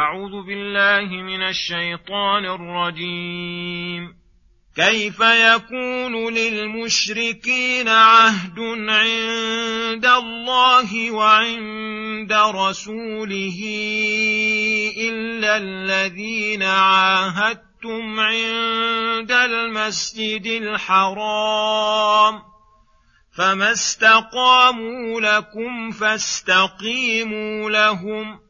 أعوذ بالله من الشيطان الرجيم. كيف يكون للمشركين عهد عند الله وعند رسوله إلا الذين عاهدتم عند المسجد الحرام؟ فما استقاموا لكم فاستقيموا لهم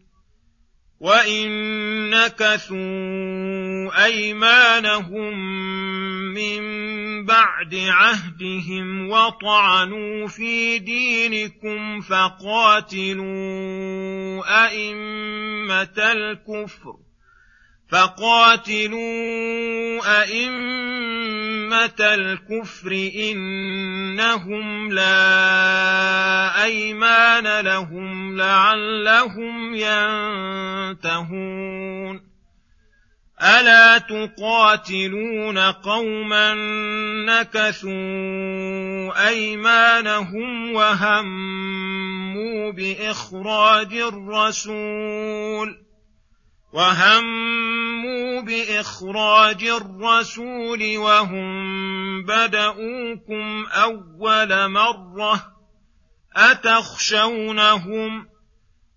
وان نكثوا ايمانهم من بعد عهدهم وطعنوا في دينكم فقاتلوا ائمه الكفر فقاتلوا أئمة الكفر إنهم لا أيمان لهم لعلهم ينتهون. ألا تقاتلون قوما نكثوا أيمانهم وهموا بإخراج الرسول وهموا بإخراج الرسول وهم بدأوكم أول مرة. اتخشونهم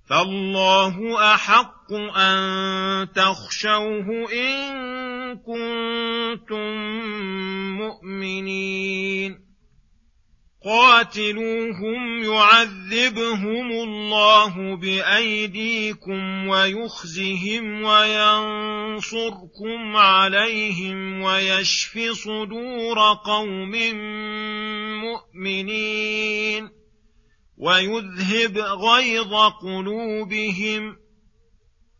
فالله احق ان تخشوه ان كنتم مؤمنين قاتلوهم يعذبهم الله بايديكم ويخزهم وينصركم عليهم ويشف صدور قوم مؤمنين ويذهب غيظ قلوبهم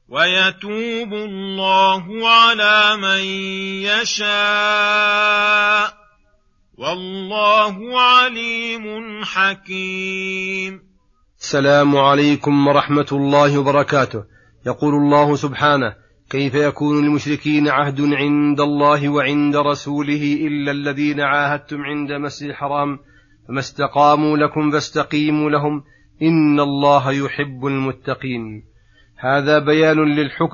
ويتوب الله على من يشاء والله عليم حكيم. السلام عليكم ورحمة الله وبركاته. يقول الله سبحانه كيف يكون للمشركين عهد عند الله وعند رسوله إلا الذين عاهدتم عند مسجد الحرام فما استقاموا لكم فاستقيموا لهم. إن الله يحب المتقين. هذا بيان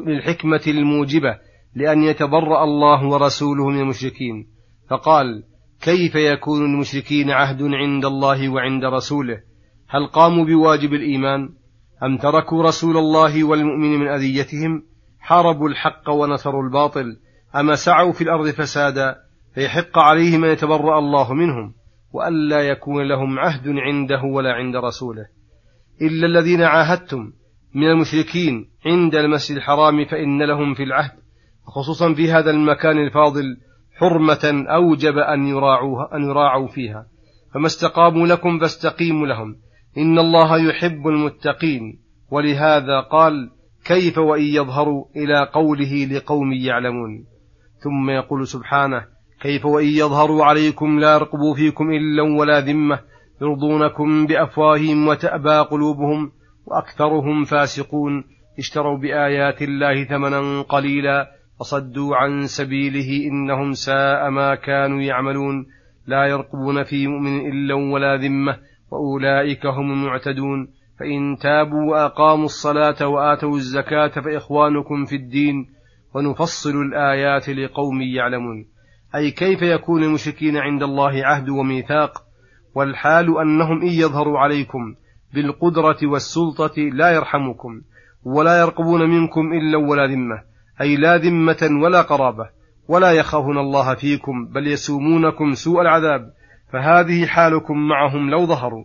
للحكمة الموجبة لأن يتبرأ الله ورسوله من المشركين. فقال كيف يكون المشركين عهد عند الله وعند رسوله؟ هل قاموا بواجب الإيمان؟ أم تركوا رسول الله والمؤمن من أذيتهم؟ حاربوا الحق ونصروا الباطل. اما سعوا في الأرض فسادا؟ فيحق عليهم أن يتبرأ الله منهم. وألا يكون لهم عهد عنده ولا عند رسوله. إلا الذين عاهدتم من المشركين عند المسجد الحرام فإن لهم في العهد خصوصا في هذا المكان الفاضل حرمة أوجب أن يراعوها أن يراعوا فيها. فما استقاموا لكم فاستقيموا لهم. إن الله يحب المتقين. ولهذا قال كيف وإن يظهروا إلى قوله لقوم يعلمون. ثم يقول سبحانه كيف وإن يظهروا عليكم لا يرقبوا فيكم إلا ولا ذمة يرضونكم بأفواههم وتأبى قلوبهم وأكثرهم فاسقون. اشتروا بآيات الله ثمنا قليلا وصدوا عن سبيله إنهم ساء ما كانوا يعملون. لا يرقبون في مؤمن إلا ولا ذمة وأولئك هم المعتدون. فإن تابوا وأقاموا الصلاة وآتوا الزكاة فإخوانكم في الدين ونفصل الآيات لقوم يعلمون. أي كيف يكون المشركين عند الله عهد وميثاق والحال أنهم إن يظهروا عليكم بالقدرة والسلطة لا يرحمكم ولا يرقبون منكم إلا ولا ذمة أي لا ذمة ولا قرابة ولا يخافون الله فيكم بل يسومونكم سوء العذاب فهذه حالكم معهم لو ظهروا.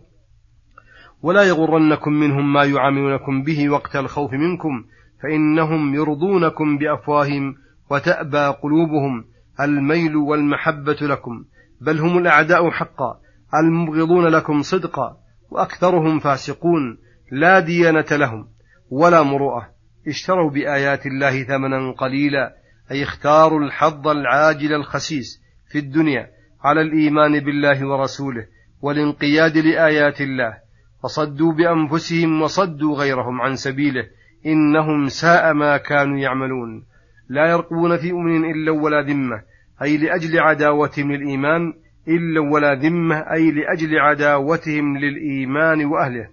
ولا يغرنكم منهم ما يعاملونكم به وقت الخوف منكم فإنهم يرضونكم بأفواههم وتأبى قلوبهم الميل والمحبة لكم بل هم الأعداء حقا المبغضون لكم صدقا وأكثرهم فاسقون لا ديانة لهم ولا مروءة. اشتروا بآيات الله ثمنا قليلا أي اختاروا الحظ العاجل الخسيس في الدنيا على الإيمان بالله ورسوله والانقياد لآيات الله. فصدوا بأنفسهم وصدوا غيرهم عن سبيله إنهم ساء ما كانوا يعملون. لا يرقبون في أمن إلا ولا ذمة أي لأجل عداوتهم للإيمان إلا ولا ذمة أي لأجل عداوتهم للإيمان وأهله.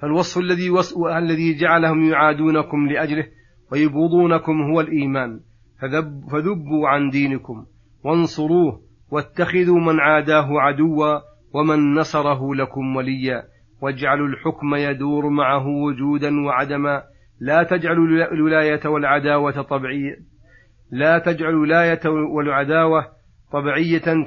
فالوصف الذي الذي جعلهم يعادونكم لأجله ويبغضونكم هو الإيمان. فذب فذبوا عن دينكم وانصروه واتخذوا من عاداه عدوا ومن نصره لكم وليا واجعلوا الحكم يدور معه وجودا وعدما لا تجعلوا الولاية والعداوة طبيعية لا تجعلوا الولاية والعداوة طبيعية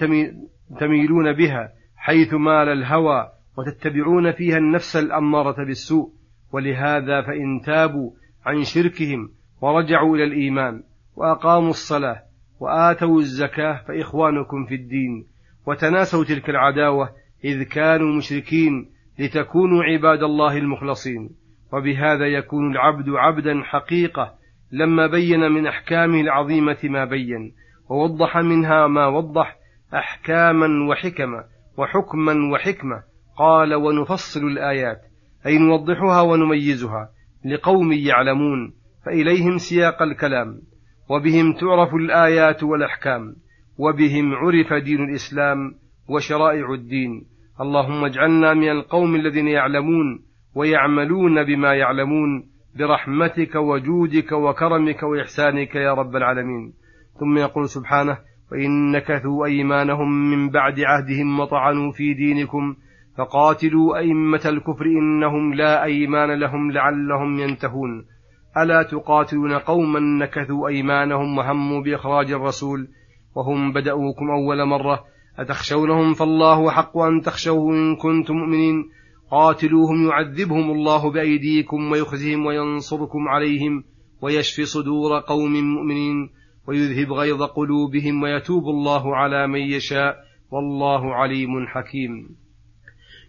تميلون بها حيث مال الهوى وتتبعون فيها النفس الأمارة بالسوء. ولهذا فإن تابوا عن شركهم ورجعوا إلى الإيمان وأقاموا الصلاة وآتوا الزكاة فإخوانكم في الدين وتناسوا تلك العداوة إذ كانوا مشركين لتكونوا عباد الله المخلصين. وبهذا يكون العبد عبدا حقيقة لما بين من أحكامه العظيمة ما بين ووضح منها ما وضح أحكاما وحكما وحكما وحكمة. قال ونفصل الآيات أي نوضحها ونميزها لقوم يعلمون فإليهم سياق الكلام. وبهم تعرف الآيات والأحكام وبهم عرف دين الإسلام وشرائع الدين. اللهم اجعلنا من القوم الذين يعلمون ويعملون بما يعلمون برحمتك وجودك وكرمك وإحسانك يا رب العالمين. ثم يقول سبحانه وإن نكثوا أيمانهم من بعد عهدهم وطعنوا في دينكم فقاتلوا أئمة الكفر إنهم لا أيمان لهم لعلهم ينتهون. ألا تقاتلون قوما نكثوا أيمانهم وهموا بإخراج الرسول وهم بدأوكم أول مرة أتخشونهم فالله حق أن تخشوه إن كنتم مؤمنين. قاتلوهم يعذبهم الله بأيديكم ويخزهم وينصركم عليهم ويشفي صدور قوم مؤمنين ويذهب غيظ قلوبهم ويتوب الله على من يشاء والله عليم حكيم.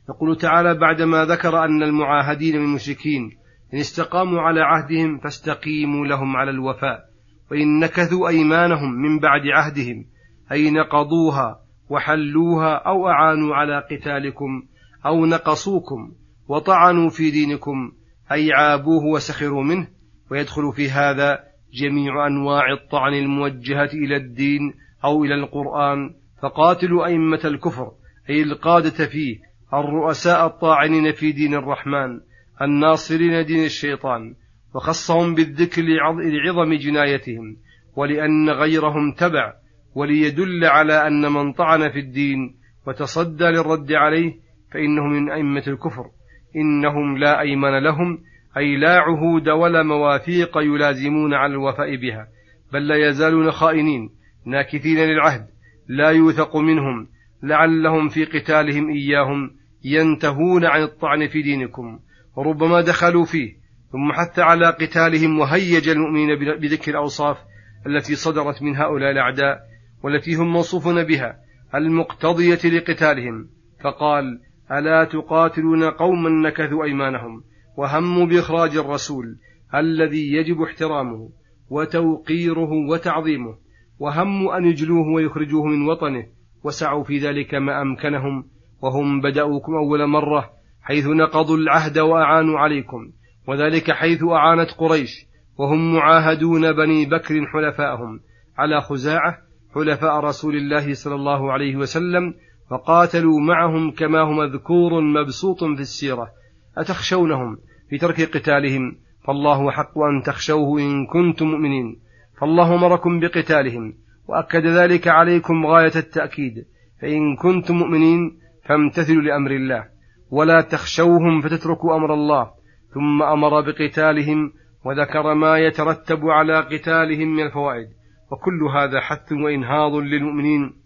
يقول تعالى بعدما ذكر أن المعاهدين من المشركين إن استقاموا على عهدهم فاستقيموا لهم على الوفاء وإن نكثوا أيمانهم من بعد عهدهم أي نقضوها وحلوها أو أعانوا على قتالكم أو نقصوكم وطعنوا في دينكم أي عابوه وسخروا منه ويدخل في هذا جميع أنواع الطعن الموجهة إلى الدين أو إلى القرآن. فقاتلوا أئمة الكفر أي القادة فيه الرؤساء الطاعنين في دين الرحمن الناصرين دين الشيطان وخصهم بالذكر لعظم جنايتهم ولأن غيرهم تبع وليدل على أن من طعن في الدين وتصدى للرد عليه فإنه من أئمة الكفر. إنهم لا أيمن لهم أي لا عهود ولا مواثيق يلازمون على الوفاء بها بل لا يزالون خائنين ناكثين للعهد لا يوثق منهم لعلهم في قتالهم إياهم ينتهون عن الطعن في دينكم. وربما دخلوا فيه ثم حث على قتالهم وهيج المؤمنين بذكر الأوصاف التي صدرت من هؤلاء الأعداء والتي هم موصوفون بها المقتضية لقتالهم. فقال ألا تقاتلون قوما نكثوا أيمانهم وهموا بإخراج الرسول الذي يجب احترامه وتوقيره وتعظيمه وهموا أن يجلوه ويخرجوه من وطنه وسعوا في ذلك ما أمكنهم وهم بدأوكم أول مرة حيث نقضوا العهد وأعانوا عليكم وذلك حيث أعانت قريش وهم معاهدون بني بكر حلفاءهم على خزاعة حلفاء رسول الله صلى الله عليه وسلم فقاتلوا معهم كما هو مذكور مبسوط في السيرة أتخشونهم في ترك قتالهم؟ فالله حق أن تخشوه إن كنتم مؤمنين. فالله أمركم بقتالهم وأكد ذلك عليكم غاية التأكيد. فإن كنتم مؤمنين فامتثلوا لأمر الله ولا تخشوهم فتتركوا أمر الله. ثم أمر بقتالهم وذكر ما يترتب على قتالهم من الفوائد. وكل هذا حث وإنهاض للمؤمنين.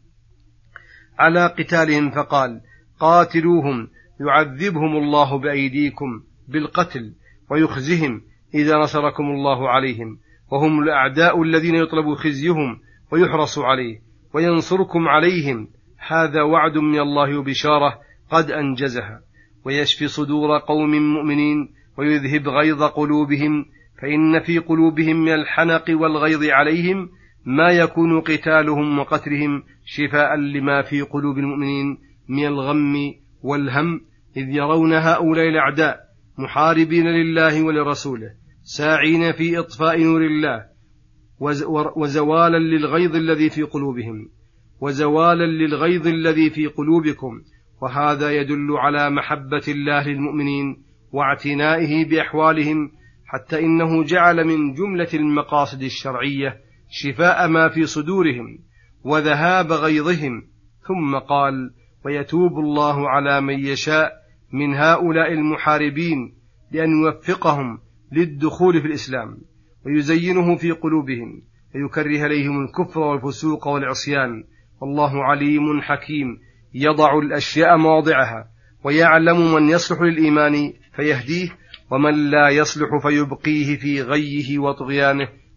على قتالهم فقال قاتلوهم يعذبهم الله بأيديكم بالقتل ويخزهم إذا نصركم الله عليهم وهم الأعداء الذين يطلب خزيهم ويحرص عليه وينصركم عليهم. هذا وعد من الله وبشارة قد أنجزها. ويشفي صدور قوم مؤمنين ويذهب غيظ قلوبهم فإن في قلوبهم من الحنق والغيظ عليهم ما يكون قتالهم وقتلهم شفاء لما في قلوب المؤمنين من الغم والهم إذ يرون هؤلاء الأعداء محاربين لله ولرسوله ساعين في إطفاء نور الله وزوالا للغيظ الذي في قلوبهم وزوالا للغيظ الذي في قلوبكم وهذا يدل على محبة الله للمؤمنين واعتنائه بأحوالهم حتى إنه جعل من جملة المقاصد الشرعية شفاء ما في صدورهم وذهاب غيظهم. ثم قال ويتوب الله على من يشاء من هؤلاء المحاربين لأن يوفقهم للدخول في الإسلام ويزينه في قلوبهم ويكره عليهم الكفر والفسوق والعصيان. والله عليم حكيم. يضع الأشياء مواضعها ويعلم من يصلح للإيمان فيهديه ومن لا يصلح فيبقيه في غيه وطغيانه.